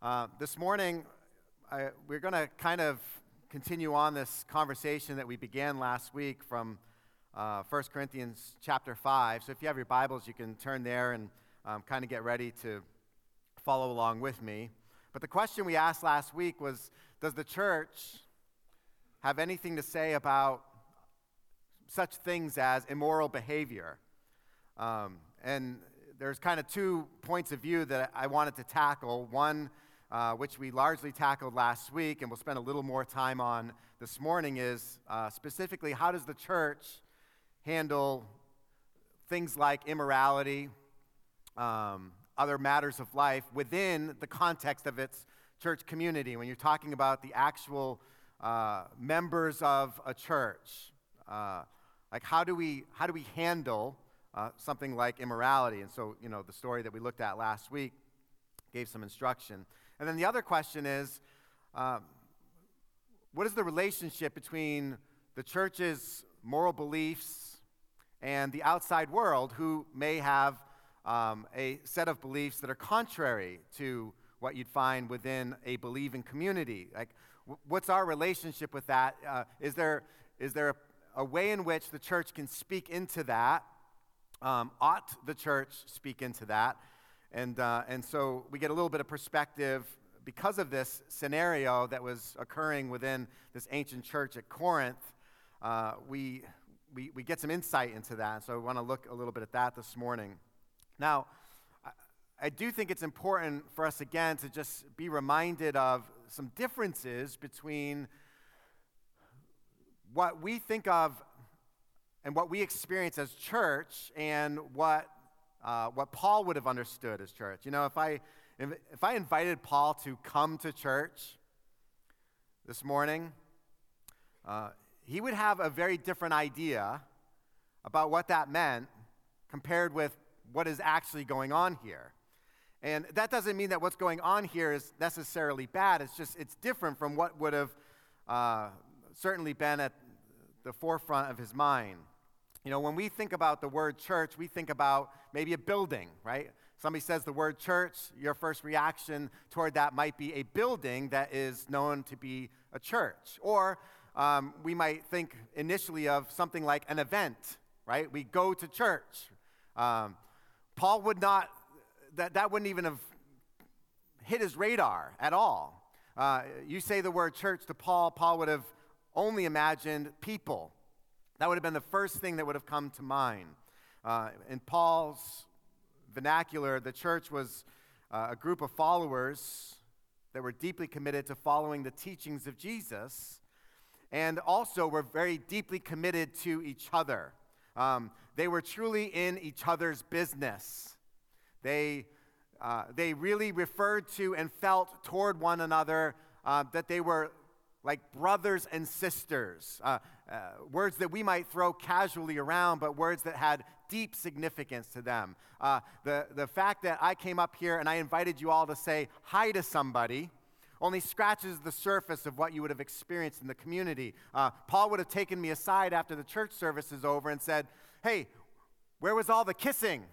Uh, this morning, I, we're going to kind of continue on this conversation that we began last week from uh, 1 Corinthians chapter 5. So if you have your Bibles, you can turn there and um, kind of get ready to follow along with me. But the question we asked last week was Does the church have anything to say about such things as immoral behavior? Um, and there's kind of two points of view that I wanted to tackle. One, uh, which we largely tackled last week and we'll spend a little more time on this morning, is uh, specifically how does the church handle things like immorality, um, other matters of life within the context of its church community? When you're talking about the actual uh, members of a church, uh, like how do we how do we handle uh, something like immorality? And so, you know, the story that we looked at last week gave some instruction. And then the other question is um, what is the relationship between the church's moral beliefs and the outside world who may have um, a set of beliefs that are contrary to what you'd find within a believing community? Like, what's our relationship with that? Uh, is there, is there a, a, way in which the church can speak into that? Um, ought the church speak into that? And, uh, and so we get a little bit of perspective because of this scenario that was occurring within this ancient church at Corinth. Uh, we, we, we get some insight into that. So I want to look a little bit at that this morning. Now, I, I do think it's important for us again to just be reminded of some differences between what we think of and what we experience as church and what uh, what Paul would have understood as church. You know, if I, if, if I invited Paul to come to church this morning, uh, he would have a very different idea about what that meant compared with what is actually going on here. And that doesn't mean that what's going on here is necessarily bad. It's just, it's different from what would have uh, certainly been at the forefront of his mind. You know, when we think about the word church, we think about maybe a building, right? Somebody says the word church, your first reaction toward that might be a building that is known to be a church. Or um, we might think initially of something like an event, right? We go to church. Um, Paul would not, that, that wouldn't even have hit his radar at all. Uh, you say the word church to Paul, Paul would have only imagined people. That would have been the first thing that would have come to mind. Uh, in Paul's vernacular, the church was uh, a group of followers that were deeply committed to following the teachings of Jesus and also were very deeply committed to each other. Um, they were truly in each other's business. They, uh, they really referred to and felt toward one another uh, that they were like brothers and sisters. Uh, uh, words that we might throw casually around, but words that had deep significance to them. Uh, the, the fact that I came up here and I invited you all to say hi to somebody only scratches the surface of what you would have experienced in the community. Uh, Paul would have taken me aside after the church service is over and said, Hey, where was all the kissing?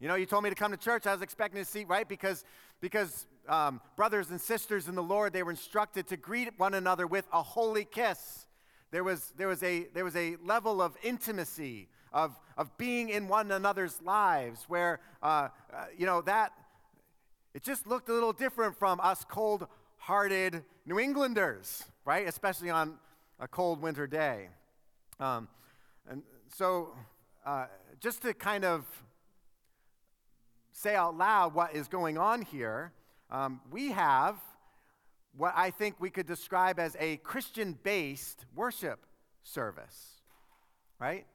You know, you told me to come to church. I was expecting to see, right? Because, because um, brothers and sisters in the Lord, they were instructed to greet one another with a holy kiss. There was, there was, a, there was a level of intimacy, of, of being in one another's lives, where, uh, uh, you know, that, it just looked a little different from us cold hearted New Englanders, right? Especially on a cold winter day. Um, and so, uh, just to kind of say out loud what is going on here, um, we have what I think we could describe as a Christian based worship service, right?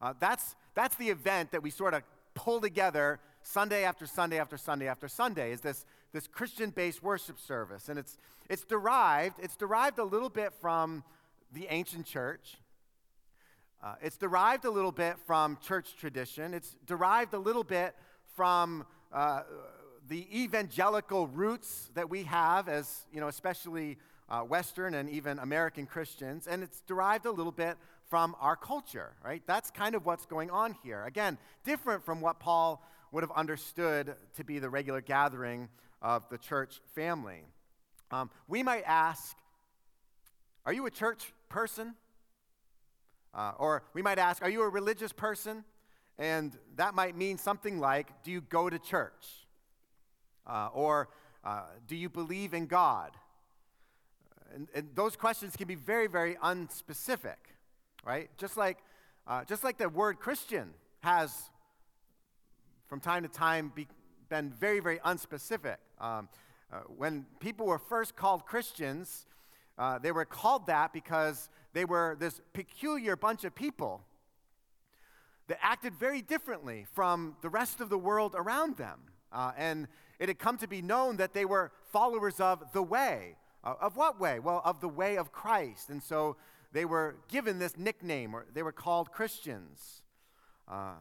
Uh, that's, that's the event that we sort of pull together Sunday after Sunday after Sunday after Sunday is this, this Christian based worship service. And it's, it's derived, it's derived a little bit from the ancient church. Uh, it's derived a little bit from church tradition. It's derived a little bit from uh, the evangelical roots that we have as, you know, especially uh, Western and even American Christians, and it's derived a little bit from our culture, right? That's kind of what's going on here. Again, different from what Paul would have understood to be the regular gathering of the church family. Um, we might ask, Are you a church person? Uh, or we might ask, Are you a religious person? And that might mean something like, Do you go to church? Uh, or uh, Do you believe in God? And, and, those questions can be very, very unspecific, right? Just like, uh, just like the word Christian has, from time to time, be, been very, very unspecific. Um, uh, when people were first called Christians, uh, they were called that because they were this peculiar bunch of people that acted very differently from the rest of the world around them. Uh, and it had come to be known that they were followers of the way. Uh, of what way? Well, of the way of Christ. And so they were given this nickname, or they were called Christians. Um,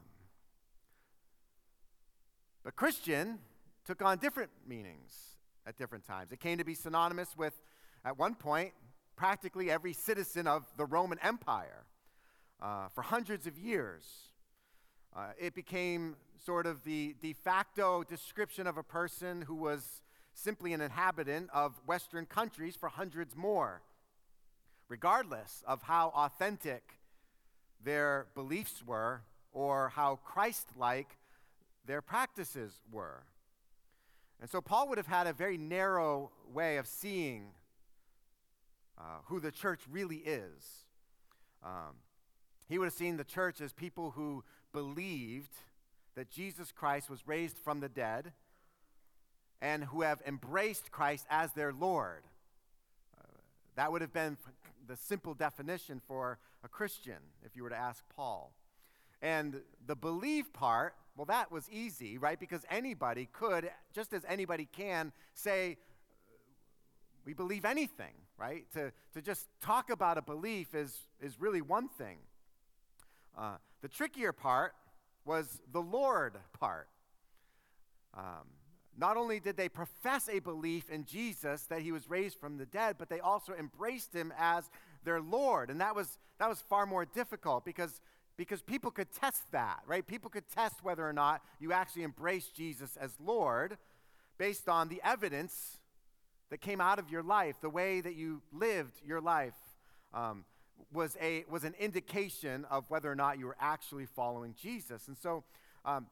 but Christian took on different meanings at different times. It came to be synonymous with, at one point, practically every citizen of the Roman Empire uh, for hundreds of years. Uh, it became sort of the de facto description of a person who was simply an inhabitant of Western countries for hundreds more, regardless of how authentic their beliefs were or how Christ like their practices were. And so Paul would have had a very narrow way of seeing uh, who the church really is. Um, he would have seen the church as people who believed that Jesus Christ was raised from the dead and who have embraced Christ as their Lord. Uh, that would have been the simple definition for a Christian if you were to ask Paul. And the believe part well, that was easy, right? Because anybody could, just as anybody can, say, we believe anything, right? To, to just talk about a belief is, is really one thing. Uh, the trickier part was the Lord part. Um, not only did they profess a belief in Jesus that he was raised from the dead, but they also embraced him as their Lord. And that was, that was far more difficult because because people could test that, right? People could test whether or not you actually embrace Jesus as Lord based on the evidence that came out of your life, the way that you lived your life. Um, was, a, was an indication of whether or not you were actually following Jesus. And so um,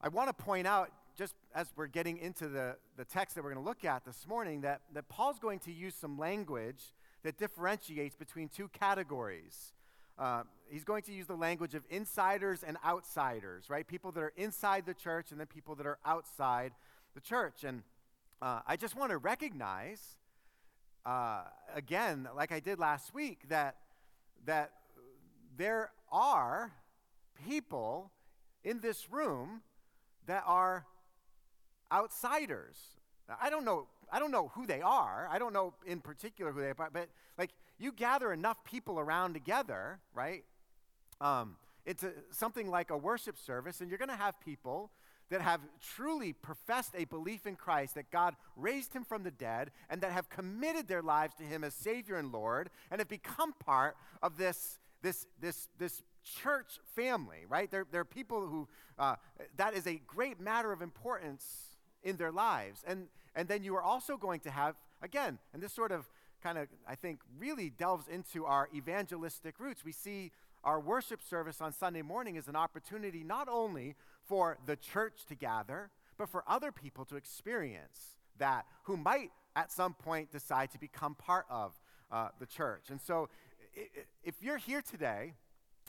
I want to point out, just as we're getting into the, the text that we're going to look at this morning, that, that Paul's going to use some language that differentiates between two categories. Uh, he's going to use the language of insiders and outsiders, right? People that are inside the church and then people that are outside the church. And uh, I just want to recognize, uh, again, like I did last week, that, that there are people in this room that are outsiders. I don't know. I don't know who they are. I don't know in particular who they are, but like you gather enough people around together, right? Um, it's a, something like a worship service, and you're going to have people that have truly professed a belief in Christ, that God raised him from the dead, and that have committed their lives to him as Savior and Lord, and have become part of this, this, this, this church family, right? They're, they're people who, uh, that is a great matter of importance in their lives. And, and then you are also going to have, again, and this sort of kind of, I think, really delves into our evangelistic roots. We see our worship service on Sunday morning as an opportunity not only for the church to gather, but for other people to experience that who might at some point decide to become part of uh, the church. And so, if you're here today,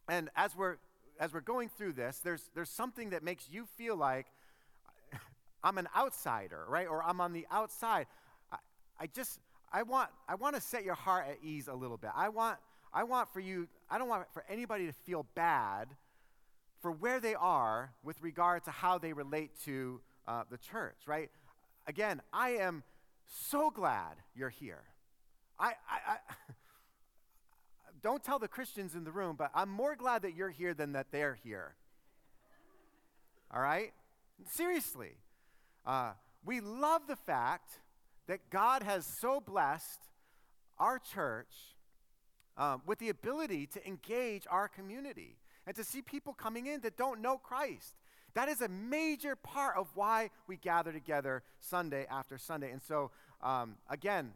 and as we're as we're going through this, there's there's something that makes you feel like I'm an outsider, right? Or I'm on the outside. I, I just I want, I want to set your heart at ease a little bit. I want, I want for you, I don't want for anybody to feel bad for where they are with regard to how they relate to uh, the church, right? Again, I am so glad you're here. I, I, I don't tell the Christians in the room, but I'm more glad that you're here than that they're here. All right? Seriously. Uh, we love the fact that God has so blessed our church um, with the ability to engage our community and to see people coming in that don't know Christ. That is a major part of why we gather together Sunday after Sunday. And so, um, again,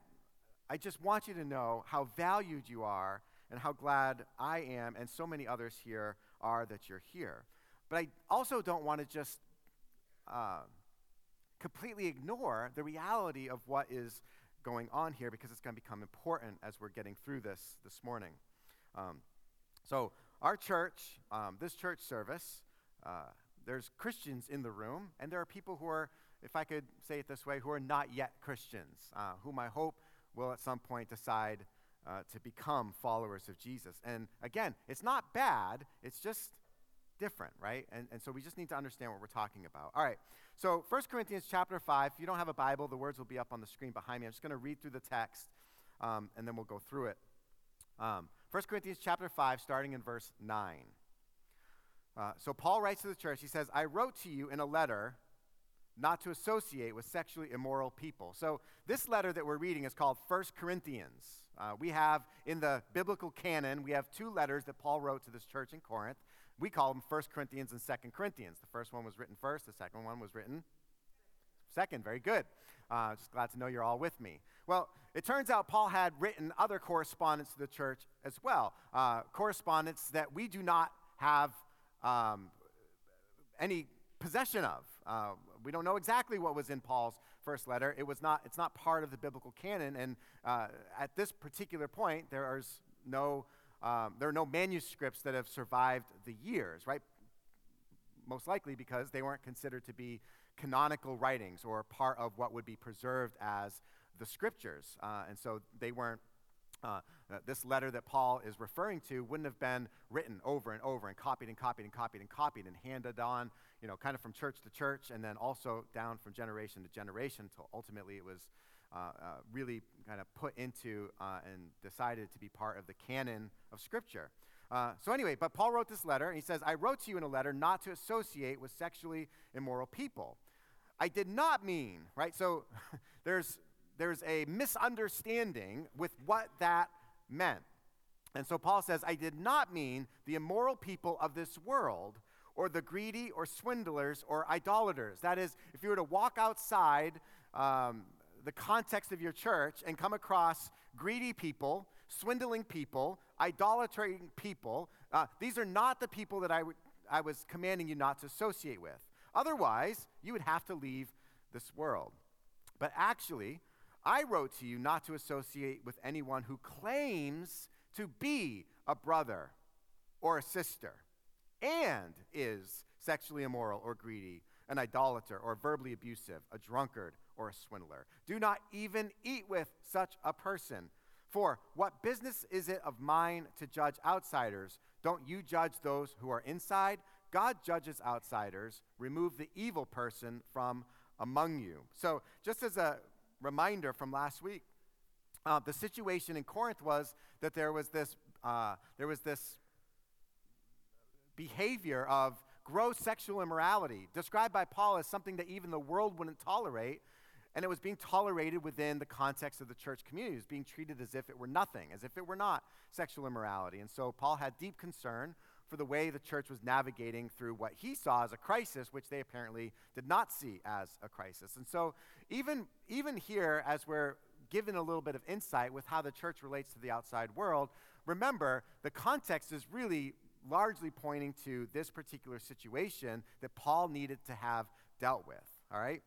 I just want you to know how valued you are and how glad I am and so many others here are that you're here. But I also don't want to just uh, completely ignore the reality of what is going on here because it's going to become important as we're getting through this this morning. Um, so, our church, um, this church service, uh, there's Christians in the room, and there are people who are, if I could say it this way, who are not yet Christians, uh, whom I hope will at some point decide uh, to become followers of Jesus. And again, it's not bad, it's just different, right? And, and so we just need to understand what we're talking about. All right, so 1 Corinthians chapter 5, if you don't have a Bible, the words will be up on the screen behind me. I'm just going to read through the text, um, and then we'll go through it. Um, 1 Corinthians chapter 5, starting in verse 9. Uh, so Paul writes to the church, he says, I wrote to you in a letter not to associate with sexually immoral people. So this letter that we're reading is called 1 Corinthians. Uh, we have in the biblical canon, we have two letters that Paul wrote to this church in Corinth. We call them 1 Corinthians and 2 Corinthians. The first one was written first, the second one was written second. Very good. Uh, just glad to know you're all with me. Well, it turns out Paul had written other correspondence to the church as well, uh, correspondence that we do not have um, any possession of. Uh, we don't know exactly what was in Paul's first letter. It was not, it's not part of the biblical canon, and uh, at this particular point, there is no, um, there are no manuscripts that have survived the years, right? Most likely because they weren't considered to be canonical writings or part of what would be preserved as the scriptures, uh, and so they weren't uh, uh, this letter that Paul is referring to wouldn't have been written over and over and copied and copied and copied and copied and handed on, you know, kind of from church to church and then also down from generation to generation until ultimately it was uh, uh, really kind of put into uh, and decided to be part of the canon of Scripture. Uh, so, anyway, but Paul wrote this letter and he says, I wrote to you in a letter not to associate with sexually immoral people. I did not mean, right? So there's there's a misunderstanding with what that meant. And so Paul says, I did not mean the immoral people of this world or the greedy or swindlers or idolaters. That is, if you were to walk outside um, the context of your church and come across greedy people, swindling people, idolatrating people, uh, these are not the people that I, w- I was commanding you not to associate with. Otherwise, you would have to leave this world. But actually, I wrote to you not to associate with anyone who claims to be a brother or a sister and is sexually immoral or greedy, an idolater or verbally abusive, a drunkard or a swindler. Do not even eat with such a person. For what business is it of mine to judge outsiders? Don't you judge those who are inside? God judges outsiders. Remove the evil person from among you. So, just as a reminder from last week. Uh, the situation in Corinth was that there was this, uh, there was this behavior of gross sexual immorality, described by Paul as something that even the world wouldn't tolerate. And it was being tolerated within the context of the church community. It was being treated as if it were nothing, as if it were not sexual immorality. And so Paul had deep concern for the way the church was navigating through what he saw as a crisis, which they apparently did not see as a crisis. And so, even, even here, as we're given a little bit of insight with how the church relates to the outside world, remember the context is really largely pointing to this particular situation that Paul needed to have dealt with. All right?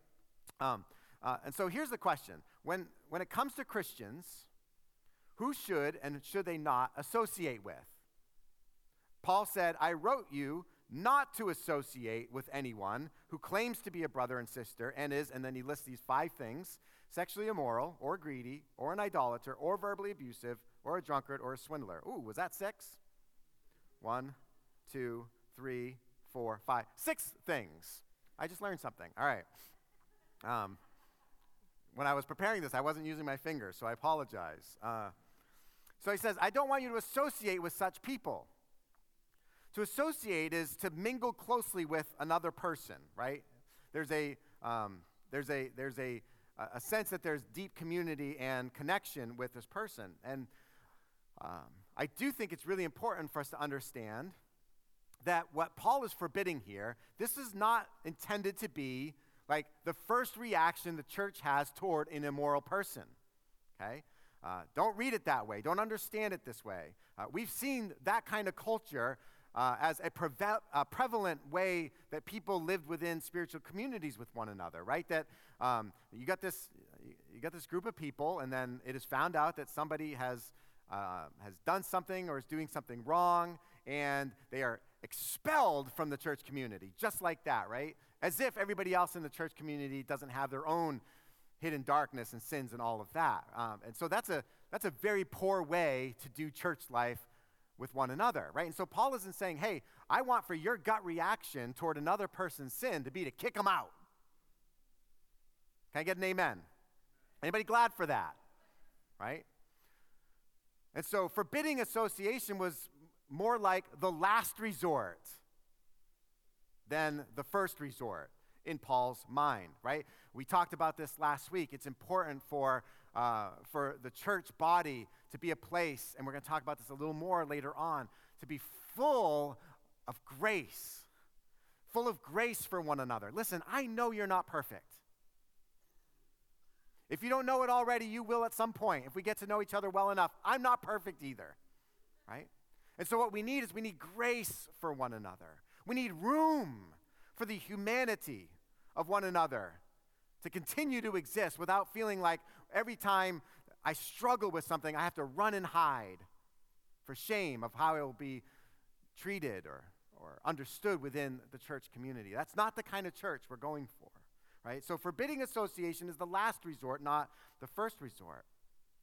Um, uh, and so here's the question when, when it comes to Christians, who should and should they not associate with? Paul said, I wrote you not to associate with anyone who claims to be a brother and sister and is, and then he lists these five things sexually immoral, or greedy, or an idolater, or verbally abusive, or a drunkard, or a swindler. Ooh, was that six? One, two, three, four, five, six things. I just learned something. All right. Um, when I was preparing this, I wasn't using my fingers, so I apologize. Uh, so he says, I don't want you to associate with such people. To associate is to mingle closely with another person, right? There's a, um, there's a, there's a, a sense that there's deep community and connection with this person. And um, I do think it's really important for us to understand that what Paul is forbidding here, this is not intended to be like the first reaction the church has toward an immoral person. Okay? Uh, don't read it that way. Don't understand it this way. Uh, we've seen that kind of culture uh, as a, preve- a, prevalent way that people lived within spiritual communities with one another, right? That um, you got this, you got this group of people, and then it is found out that somebody has uh, has done something or is doing something wrong, and they are expelled from the church community, just like that, right? As if everybody else in the church community doesn't have their own hidden darkness and sins and all of that. Um, and so that's a, that's a very poor way to do church life with one another, right? And so Paul isn't saying, hey, I want for your gut reaction toward another person's sin to be to kick them out. Can I get an amen? Anybody glad for that? Right? And so forbidding association was more like the last resort than the first resort in Paul's mind, right? We talked about this last week. It's important for, uh, for the church body to be a place, and we're going to talk about this a little more later on, to be full of grace, full of grace for one another. Listen, I know you're not perfect. If you don't know it already, you will at some point if we get to know each other well enough. I'm not perfect either, right? And so, what we need is we need grace for one another. We need room for the humanity of one another to continue to exist without feeling like every time I struggle with something, I have to run and hide for shame of how it will be treated or, or understood within the church community. That's not the kind of church we're going for, right? So, forbidding association is the last resort, not the first resort.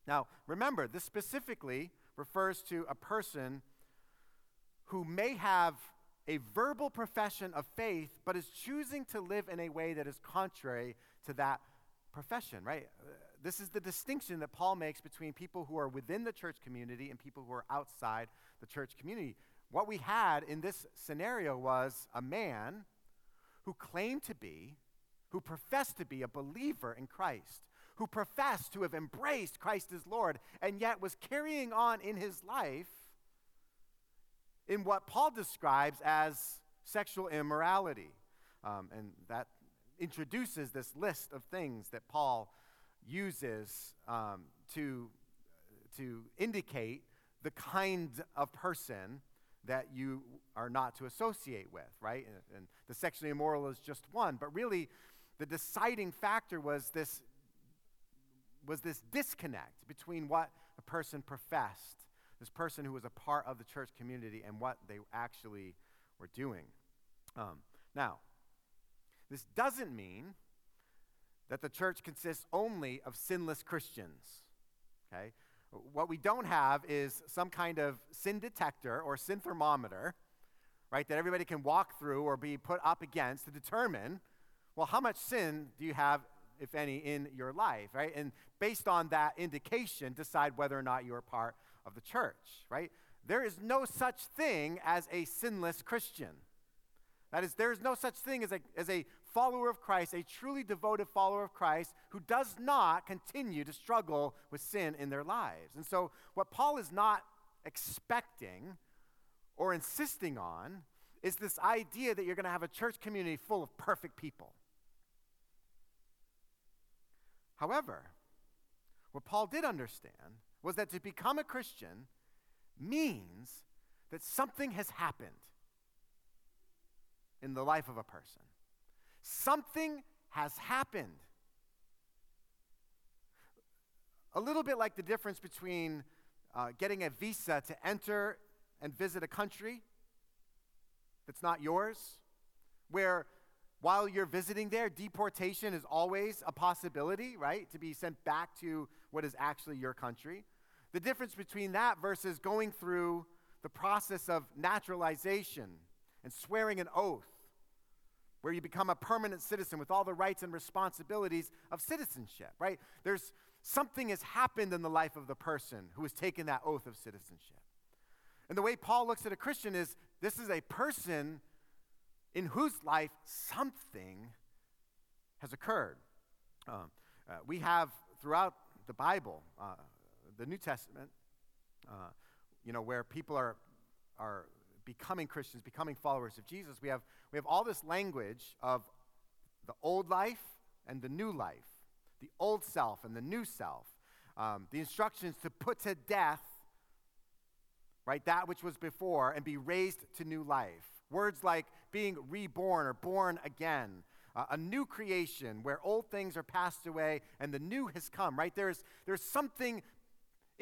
Now, remember, this specifically refers to a person who may have a verbal profession of faith, but is choosing to live in a way that is contrary to that profession, right? This is the distinction that Paul makes between people who are within the church community and people who are outside the church community. What we had in this scenario was a man who claimed to be, who professed to be a believer in Christ, who professed to have embraced Christ as Lord, and yet was carrying on in his life in what Paul describes as sexual immorality. Um, and that introduces this list of things that Paul uses um, to, to indicate the kind of person that you are not to associate with, right? And, and the sexually immoral is just one. But really, the deciding factor was this, was this disconnect between what a person professed this person who was a part of the church community and what they actually were doing. Um, now, this doesn't mean that the church consists only of sinless Christians. Okay? What we don't have is some kind of sin detector or sin thermometer, right, that everybody can walk through or be put up against to determine, well, how much sin do you have, if any, in your life, right? And based on that indication, decide whether or not you're part of the church, right? There is no such thing as a sinless Christian. That is, there is no such thing as a, as a follower of Christ, a truly devoted follower of Christ, who does not continue to struggle with sin in their lives. And so, what Paul is not expecting or insisting on is this idea that you're going to have a church community full of perfect people. However, what Paul did understand was that to become a Christian means that something has happened in the life of a person. Something has happened. A little bit like the difference between uh, getting a visa to enter and visit a country that's not yours, where while you're visiting there, deportation is always a possibility, right? To be sent back to what is actually your country. The difference between that versus going through the process of naturalization and swearing an oath, where you become a permanent citizen with all the rights and responsibilities of citizenship, right? There's something has happened in the life of the person who has taken that oath of citizenship. And the way Paul looks at a Christian is this is a person in whose life something has occurred. Um, uh, we have throughout the Bible, uh, the New Testament, uh, you know, where people are, are becoming Christians, becoming followers of Jesus, we have, we have all this language of the old life and the new life, the old self and the new self, um, the instructions to put to death, right, that which was before and be raised to new life. Words like being reborn or born again, uh, a new creation where old things are passed away and the new has come, right? There's, there's something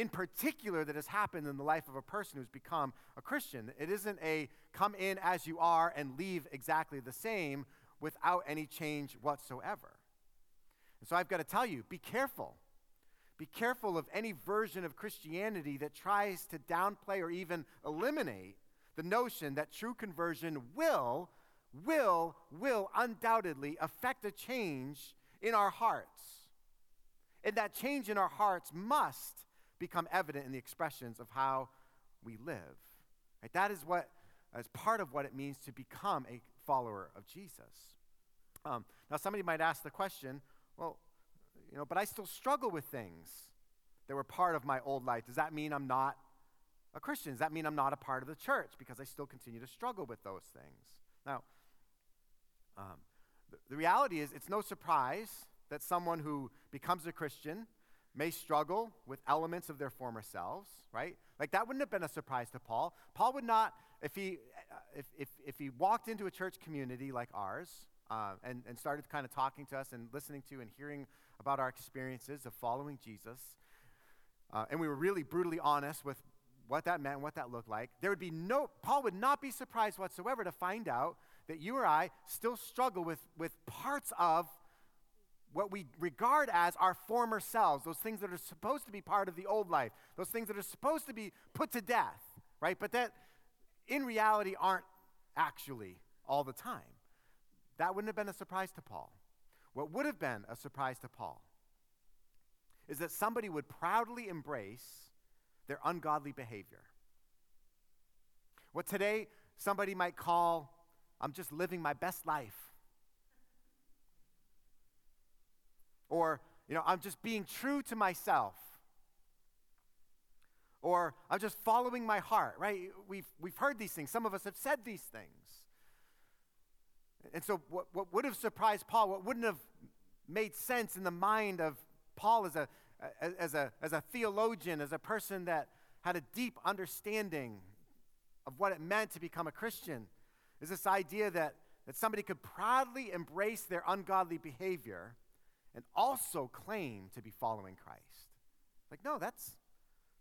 in particular that has happened in the life of a person who's become a Christian. It isn't a come in as you are and leave exactly the same without any change whatsoever. And so I've got to tell you be careful. Be careful of any version of Christianity that tries to downplay or even eliminate the notion that true conversion will, will, will undoubtedly affect a change in our hearts. And that change in our hearts must become evident in the expressions of how we live. Right? That is what is part of what it means to become a follower of Jesus. Um, now, somebody might ask the question, well, you know, but I still struggle with things that were part of my old life. Does that mean I'm not a Christian? Does that mean I'm not a part of the church because I still continue to struggle with those things? Now, um, the, the reality is, it's no surprise that someone who becomes a Christian may struggle with elements of their former selves, right? Like that wouldn't have been a surprise to Paul. Paul would not, if he, uh, if, if, if he walked into a church community like ours uh, and, and started kind of talking to us and listening to and hearing about our experiences of following Jesus, uh, and we were really brutally honest with what that meant and what that looked like, there would be no, Paul would not be surprised whatsoever to find out that you or I still struggle with, with parts of what we regard as our former selves, those things that are supposed to be part of the old life, those things that are supposed to be put to death, right? But that in reality aren't actually all the time. That wouldn't have been a surprise to Paul. What would have been a surprise to Paul is that somebody would proudly embrace their ungodly behavior. What today somebody might call, I'm just living my best life. Or, you know, I'm just being true to myself. Or I'm just following my heart, right? We've, we've heard these things. Some of us have said these things. And so, what, what would have surprised Paul, what wouldn't have made sense in the mind of Paul as a, as, a, as a theologian, as a person that had a deep understanding of what it meant to become a Christian, is this idea that, that somebody could proudly embrace their ungodly behavior and also claim to be following Christ. Like, no, that's,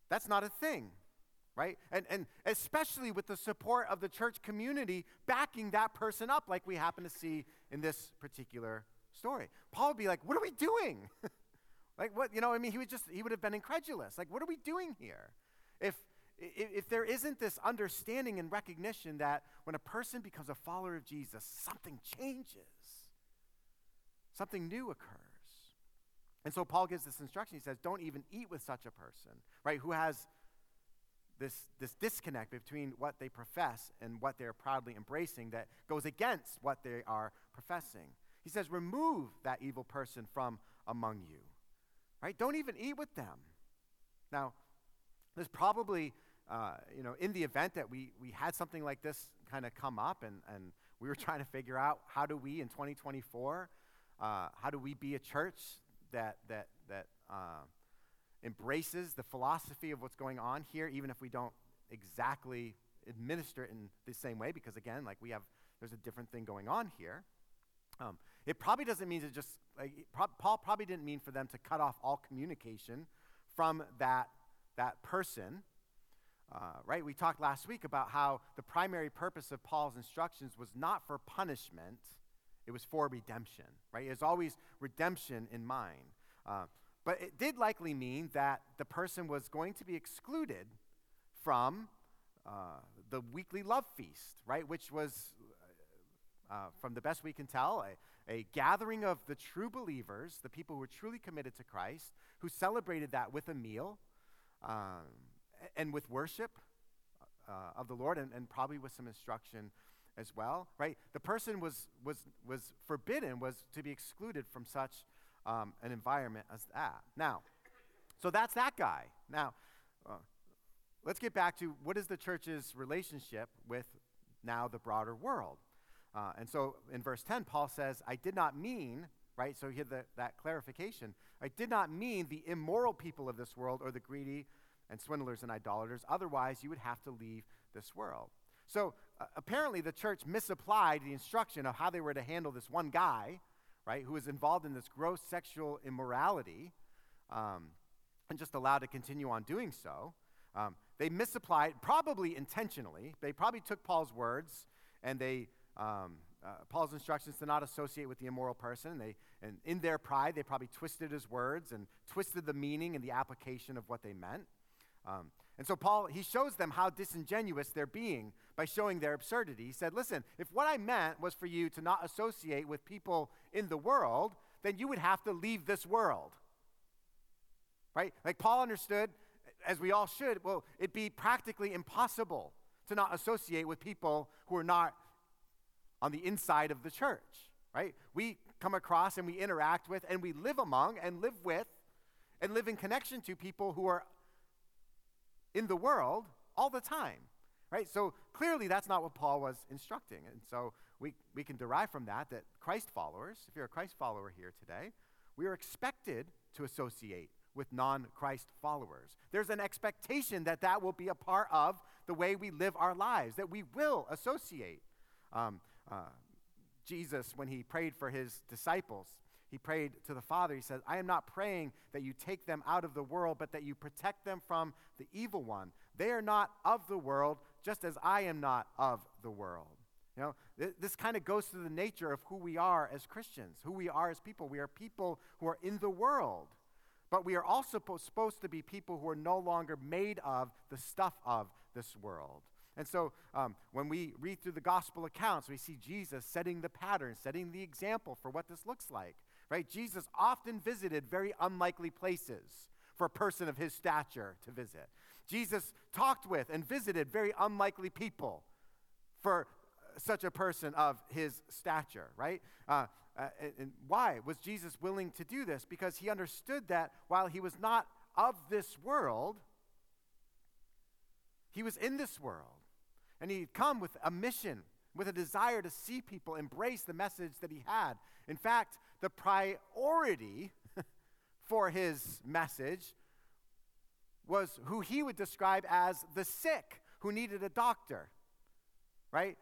that's not a thing, right? And, and especially with the support of the church community backing that person up, like we happen to see in this particular story. Paul would be like, what are we doing? like, what, you know, I mean, he would just, he would have been incredulous. Like, what are we doing here? If, if, if there isn't this understanding and recognition that when a person becomes a follower of Jesus, something changes, something new occurs. And so Paul gives this instruction. He says, don't even eat with such a person, right, who has this, this disconnect between what they profess and what they're proudly embracing that goes against what they are professing. He says, remove that evil person from among you, right? Don't even eat with them. Now, there's probably, uh, you know, in the event that we, we had something like this kind of come up and, and we were trying to figure out how do we in 2024, uh, how do we be a church that, that, that uh, embraces the philosophy of what's going on here, even if we don't exactly administer it in the same way, because again, like we have, there's a different thing going on here. Um, it probably doesn't mean to just, like, pro- Paul probably didn't mean for them to cut off all communication from that, that person. Uh, right? We talked last week about how the primary purpose of Paul's instructions was not for punishment, it was for redemption, right? It was always redemption in mind. Uh, but it did likely mean that the person was going to be excluded from uh, the weekly love feast, right? Which was, uh, from the best we can tell, a, a, gathering of the true believers, the people who were truly committed to Christ, who celebrated that with a meal um, and with worship uh, of the Lord, and, and probably with some instruction as well, right? The person was, was, was forbidden, was to be excluded from such um, an environment as that. Now, so that's that guy. Now, uh, let's get back to what is the church's relationship with now the broader world? Uh, and so in verse 10, Paul says, I did not mean, right? So he had the, that clarification. I did not mean the immoral people of this world or the greedy and swindlers and idolaters. Otherwise, you would have to leave this world. So uh, apparently, the church misapplied the instruction of how they were to handle this one guy, right, who was involved in this gross sexual immorality um, and just allowed to continue on doing so. Um, they misapplied, probably intentionally. They probably took Paul's words and they um, uh, Paul's instructions to not associate with the immoral person. They, and in their pride, they probably twisted his words and twisted the meaning and the application of what they meant. Um, and so Paul, he shows them how disingenuous they're being by showing their absurdity. He said, Listen, if what I meant was for you to not associate with people in the world, then you would have to leave this world. Right? Like Paul understood, as we all should, well, it'd be practically impossible to not associate with people who are not on the inside of the church, right? We come across and we interact with and we live among and live with and live in connection to people who are in the world all the time, right? So clearly that's not what Paul was instructing. And so we, we can derive from that that Christ followers, if you're a Christ follower here today, we are expected to associate with non Christ followers. There's an expectation that that will be a part of the way we live our lives, that we will associate. Um, uh, Jesus, when he prayed for his disciples, he prayed to the Father. He said, I am not praying that you take them out of the world, but that you protect them from the evil one. They are not of the world, just as I am not of the world. You know, th- this kind of goes to the nature of who we are as Christians, who we are as people. We are people who are in the world, but we are also po- supposed to be people who are no longer made of the stuff of this world. And so um, when we read through the gospel accounts, we see Jesus setting the pattern, setting the example for what this looks like. Right? Jesus often visited very unlikely places for a person of his stature to visit. Jesus talked with and visited very unlikely people for such a person of his stature, right? Uh, uh, and why was Jesus willing to do this? Because he understood that while he was not of this world, he was in this world. And he'd come with a mission, with a desire to see people embrace the message that he had. In fact, the priority for his message was who he would describe as the sick who needed a doctor, right?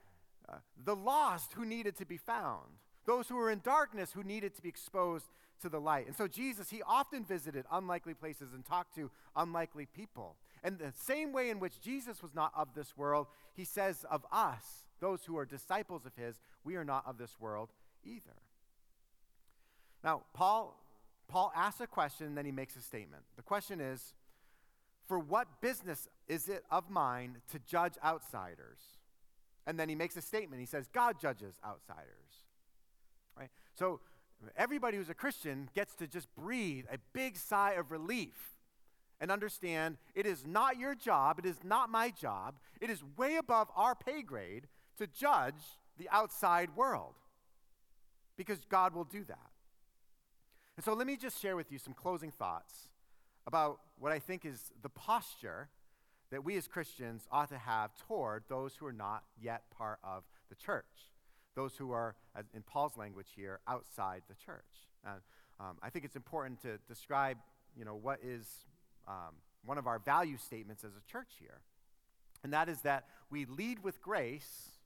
Uh, the lost who needed to be found, those who were in darkness who needed to be exposed to the light. And so Jesus, he often visited unlikely places and talked to unlikely people. And the same way in which Jesus was not of this world, he says of us, those who are disciples of his, we are not of this world either. Now, Paul, Paul asks a question, then he makes a statement. The question is For what business is it of mine to judge outsiders? And then he makes a statement. He says, God judges outsiders. Right? So everybody who's a Christian gets to just breathe a big sigh of relief and understand it is not your job, it is not my job, it is way above our pay grade to judge the outside world because God will do that. And so let me just share with you some closing thoughts about what I think is the posture that we as Christians ought to have toward those who are not yet part of the church, those who are, in Paul's language here, outside the church. And um, I think it's important to describe, you know, what is um, one of our value statements as a church here. And that is that we lead with grace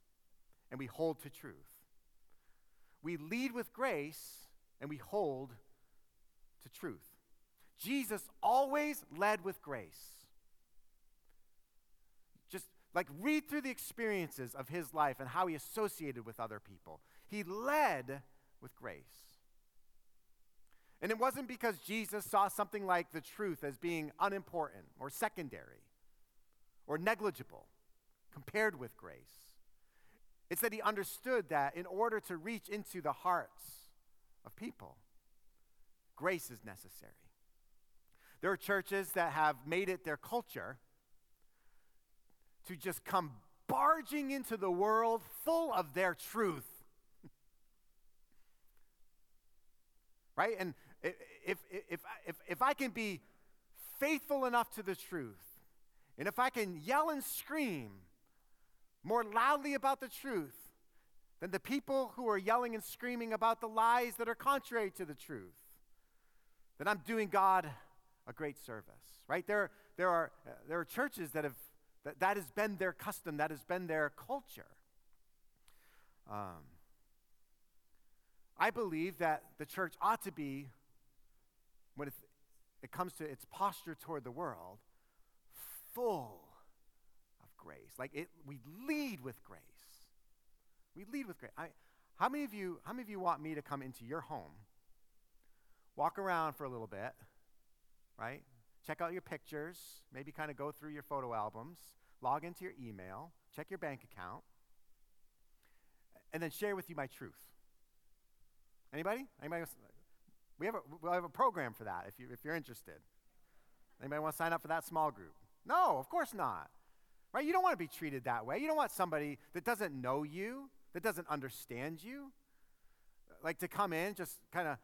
and we hold to truth. We lead with grace and we hold to truth. Jesus always led with grace. Just like read through the experiences of his life and how he associated with other people. He led with grace. And it wasn't because Jesus saw something like the truth as being unimportant or secondary or negligible compared with grace. It's that he understood that in order to reach into the hearts of people, grace is necessary. There are churches that have made it their culture to just come barging into the world full of their truth. right? And if, if, if, if I can be faithful enough to the truth and if I can yell and scream more loudly about the truth than the people who are yelling and screaming about the lies that are contrary to the truth, then I'm doing God a great service, right? There, there, are, there are churches that have, that, that has been their custom, that has been their culture. Um, I believe that the church ought to be, when it, it comes to its posture toward the world, full of grace. Like it, we lead with grace. We lead with grace. I, how many of you? How many of you want me to come into your home, walk around for a little bit, right? Check out your pictures, maybe kind of go through your photo albums, log into your email, check your bank account, and then share with you my truth. Anybody? Anybody? We have a, we have a program for that if, you, if you're interested. Anybody want to sign up for that small group? No, of course not. Right? You don't want to be treated that way. You don't want somebody that doesn't know you, that doesn't understand you, like to come in just kind of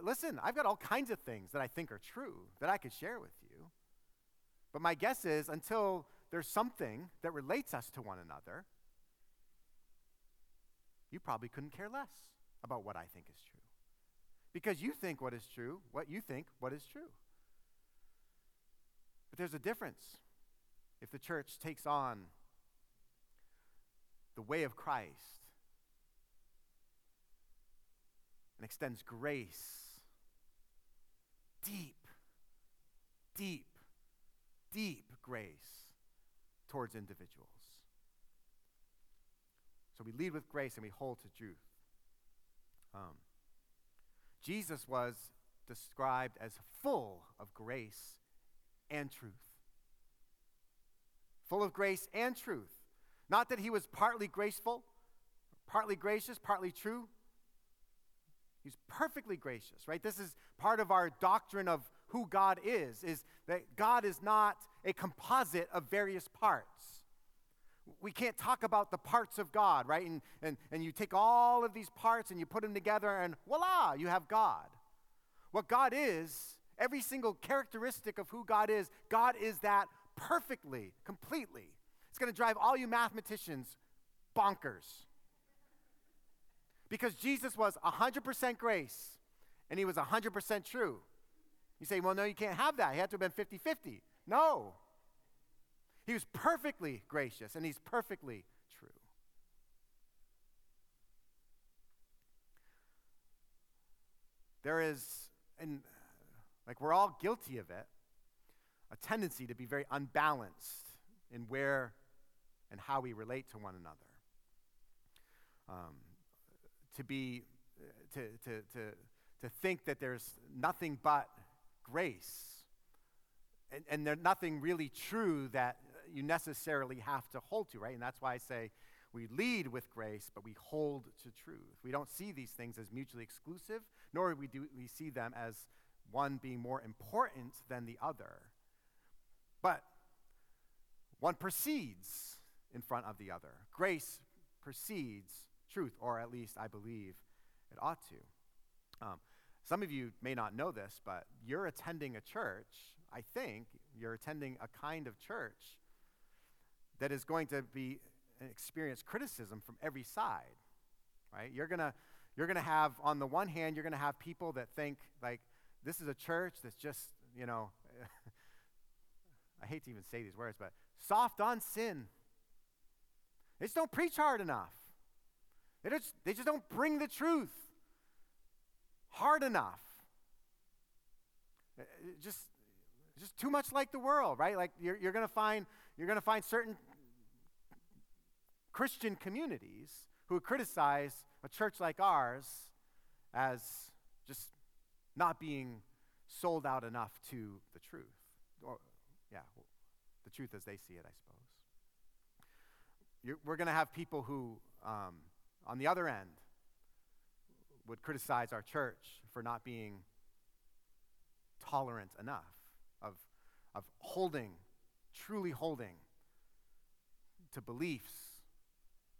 listen, I've got all kinds of things that I think are true that I could share with you. But my guess is until there's something that relates us to one another, you probably couldn't care less about what I think is true. Because you think what is true, what you think what is true. But there's a difference if the church takes on the way of Christ and extends grace, deep, deep, deep grace towards individuals. So we lead with grace and we hold to truth. Um, Jesus was described as full of grace and truth. Full of grace and truth. Not that he was partly graceful, partly gracious, partly true. He's perfectly gracious, right? This is part of our doctrine of who God is, is that God is not a composite of various parts we can't talk about the parts of God, right? And, and, and you take all of these parts and you put them together, and voila, you have God. What God is, every single characteristic of who God is, God is that perfectly, completely. It's going to drive all you mathematicians bonkers. Because Jesus was 100% grace and he was 100% true. You say, well, no, you can't have that. He had to have been 50 50. No. He was perfectly gracious and he's perfectly true. There is, and like we're all guilty of it, a tendency to be very unbalanced in where and how we relate to one another. Um, to be, to, to, to, to think that there's nothing but grace and, and there's nothing really true that you necessarily have to hold to, right? And that's why I say we lead with grace, but we hold to truth. We don't see these things as mutually exclusive, nor we do we see them as one being more important than the other. But one precedes in front of the other. Grace precedes truth, or at least I believe it ought to. Um, some of you may not know this, but you're attending a church, I think, you're attending a kind of church that is going to be experience criticism from every side, right? You're gonna you're gonna have on the one hand you're gonna have people that think like this is a church that's just you know I hate to even say these words, but soft on sin. They just don't preach hard enough. They just, they just don't bring the truth hard enough. It just, just too much like the world, right? Like you're, you're going to find you're going to find certain Christian communities who criticize a church like ours as just not being sold out enough to the truth. Or, yeah, the truth as they see it, I suppose. You're, we're going to have people who, um, on the other end, would criticize our church for not being tolerant enough, of, of holding, truly holding to beliefs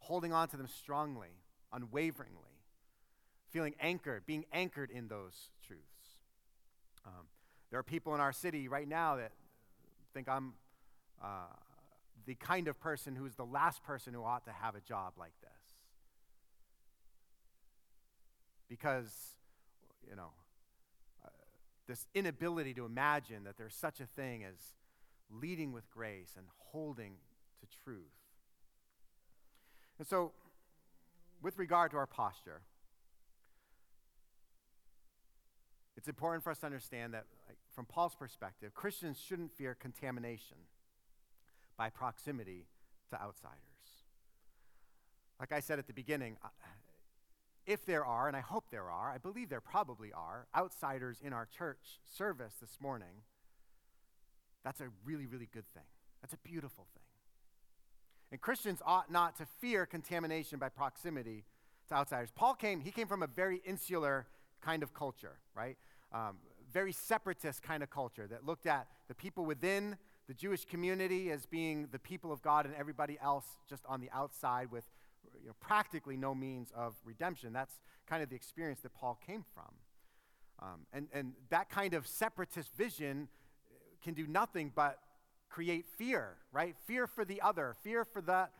holding on to them strongly, unwaveringly, feeling anchored, being anchored in those truths. Um, there are people in our city right now that think I'm uh, the kind of person who's the last person who ought to have a job like this. Because, you know, uh, this inability to imagine that there's such a thing as leading with grace and holding to truth. And so, with regard to our posture, it's important for us to understand that, like, from Paul's perspective, Christians shouldn't fear contamination by proximity to outsiders. Like I said at the beginning, if there are, and I hope there are, I believe there probably are, outsiders in our church service this morning, that's a really, really good thing. That's a beautiful thing. And Christians ought not to fear contamination by proximity to outsiders. Paul came, he came from a very insular kind of culture, right? Um, very separatist kind of culture that looked at the people within the Jewish community as being the people of God and everybody else just on the outside with you know, practically no means of redemption. That's kind of the experience that Paul came from. Um, and, and that kind of separatist vision can do nothing but create fear, right? Fear for the other, fear for that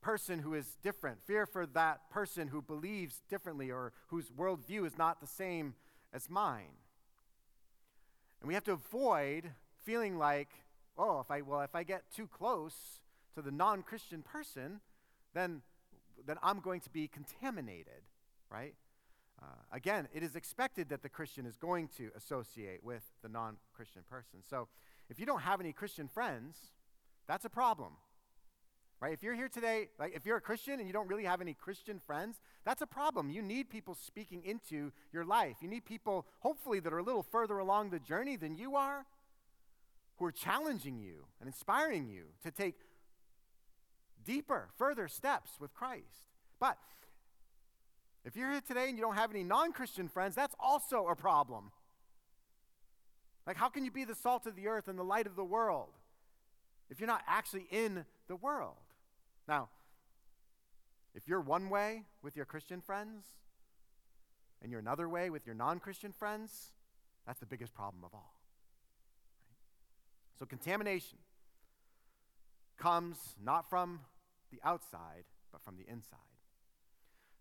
person who is different, fear for that person who believes differently or whose worldview is not the same as mine. And we have to avoid feeling like, oh, if I well, if I get too close to the non-Christian person, then then I'm going to be contaminated, right? Uh, again, it is expected that the Christian is going to associate with the non Christian person. So if you don't have any Christian friends, that's a problem. Right? If you're here today, like if you're a Christian and you don't really have any Christian friends, that's a problem. You need people speaking into your life. You need people, hopefully, that are a little further along the journey than you are, who are challenging you and inspiring you to take deeper, further steps with Christ. But if you're here today and you don't have any non Christian friends, that's also a problem. Like, how can you be the salt of the earth and the light of the world if you're not actually in the world? Now, if you're one way with your Christian friends and you're another way with your non Christian friends, that's the biggest problem of all. Right? So, contamination comes not from the outside, but from the inside.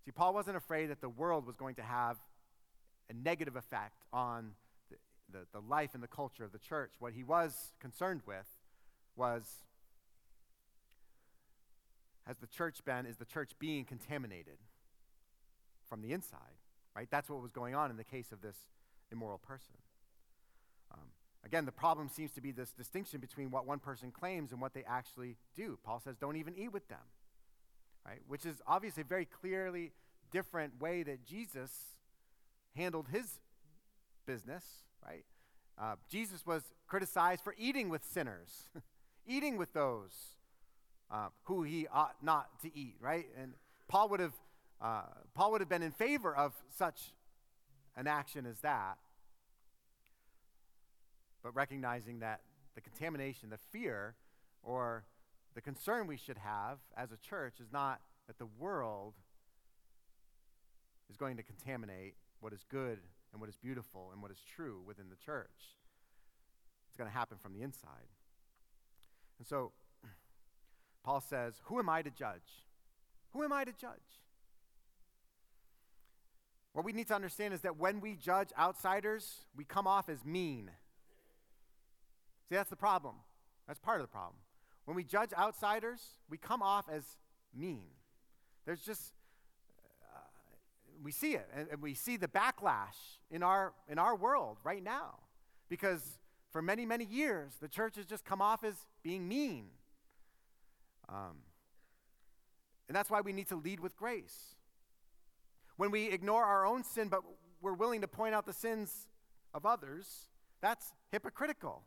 See, Paul wasn't afraid that the world was going to have a negative effect on the, the, the life and the culture of the church. What he was concerned with was has the church been, is the church being contaminated from the inside? Right? That's what was going on in the case of this immoral person. Um, again, the problem seems to be this distinction between what one person claims and what they actually do. Paul says, don't even eat with them right? Which is obviously a very clearly different way that Jesus handled his business, right? Uh, Jesus was criticized for eating with sinners, eating with those uh, who he ought not to eat, right? And Paul would have uh, Paul would have been in favor of such an action as that, but recognizing that the contamination, the fear, or the concern we should have as a church is not that the world is going to contaminate what is good and what is beautiful and what is true within the church. It's going to happen from the inside. And so, Paul says, Who am I to judge? Who am I to judge? What we need to understand is that when we judge outsiders, we come off as mean. See, that's the problem. That's part of the problem. When we judge outsiders, we come off as mean. There's just, uh, we see it, and, and we see the backlash in our, in our world right now. Because for many, many years, the church has just come off as being mean. Um, and that's why we need to lead with grace. When we ignore our own sin, but we're willing to point out the sins of others, that's hypocritical,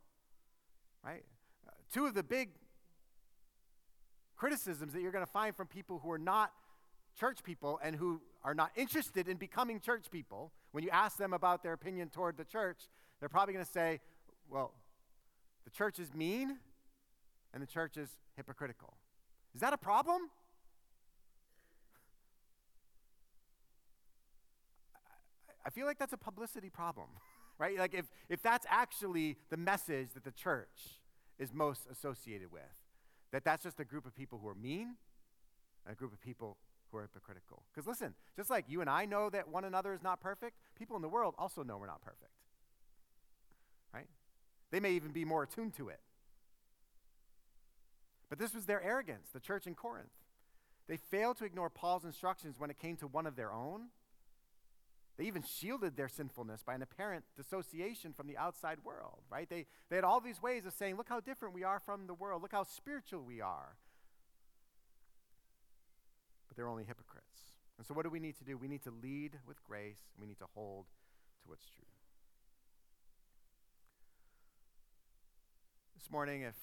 right? Uh, two of the big criticisms that you're going to find from people who are not church people and who are not interested in becoming church people, when you ask them about their opinion toward the church, they're probably going to say, well, the church is mean and the church is hypocritical. Is that a problem? I feel like that's a publicity problem, right? Like if, if that's actually the message that the church is most associated with. That that's just a group of people who are mean, a group of people who are hypocritical. Because listen, just like you and I know that one another is not perfect, people in the world also know we're not perfect. Right? They may even be more attuned to it. But this was their arrogance, the church in Corinth. They failed to ignore Paul's instructions when it came to one of their own. They even shielded their sinfulness by an apparent dissociation from the outside world, right? They, they had all these ways of saying, look how different we are from the world, look how spiritual we are. But they're only hypocrites. And so, what do we need to do? We need to lead with grace, we need to hold to what's true. This morning, if,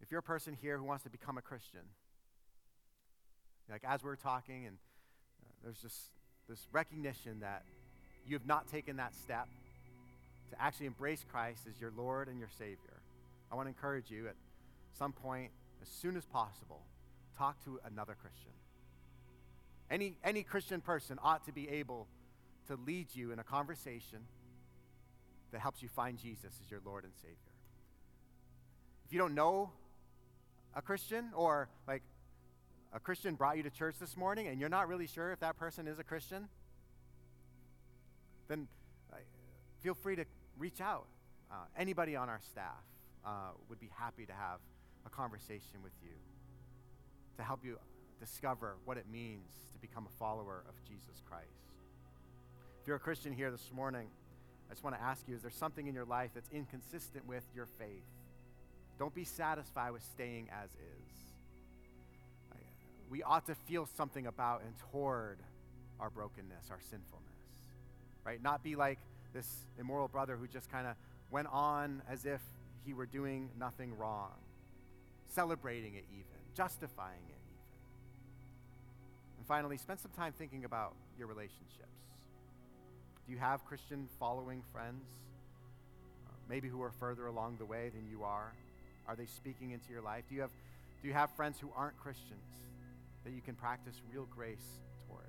if you're a person here who wants to become a Christian, like as we are talking, and uh, there's just this recognition that you have not taken that step to actually embrace Christ as your Lord and your Savior, I want to encourage you at some point, as soon as possible, talk to another Christian. Any, any Christian person ought to be able to lead you in a conversation that helps you find Jesus as your Lord and Savior. If you don't know a Christian or like a Christian brought you to church this morning and you're not really sure if that person is a Christian, then uh, feel free to reach out. Uh, anybody on our staff uh, would be happy to have a conversation with you to help you discover what it means to become a follower of Jesus Christ. If you're a Christian here this morning, I just want to ask you is there something in your life that's inconsistent with your faith? Don't be satisfied with staying as is we ought to feel something about and toward our brokenness, our sinfulness, right? Not be like this immoral brother who just kind of went on as if he were doing nothing wrong, celebrating it even, justifying it even. And finally, spend some time thinking about your relationships. Do you have Christian following friends? Uh, maybe who are further along the way than you are? Are they speaking into your life? Do you have, do you have friends who aren't Christians? That you can practice real grace toward?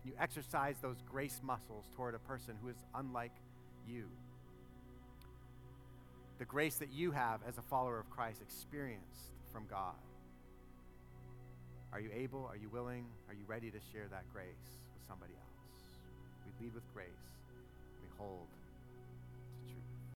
Can you exercise those grace muscles toward a person who is unlike you? The grace that you have as a follower of Christ experienced from God. Are you able? Are you willing? Are you ready to share that grace with somebody else? We lead with grace. We hold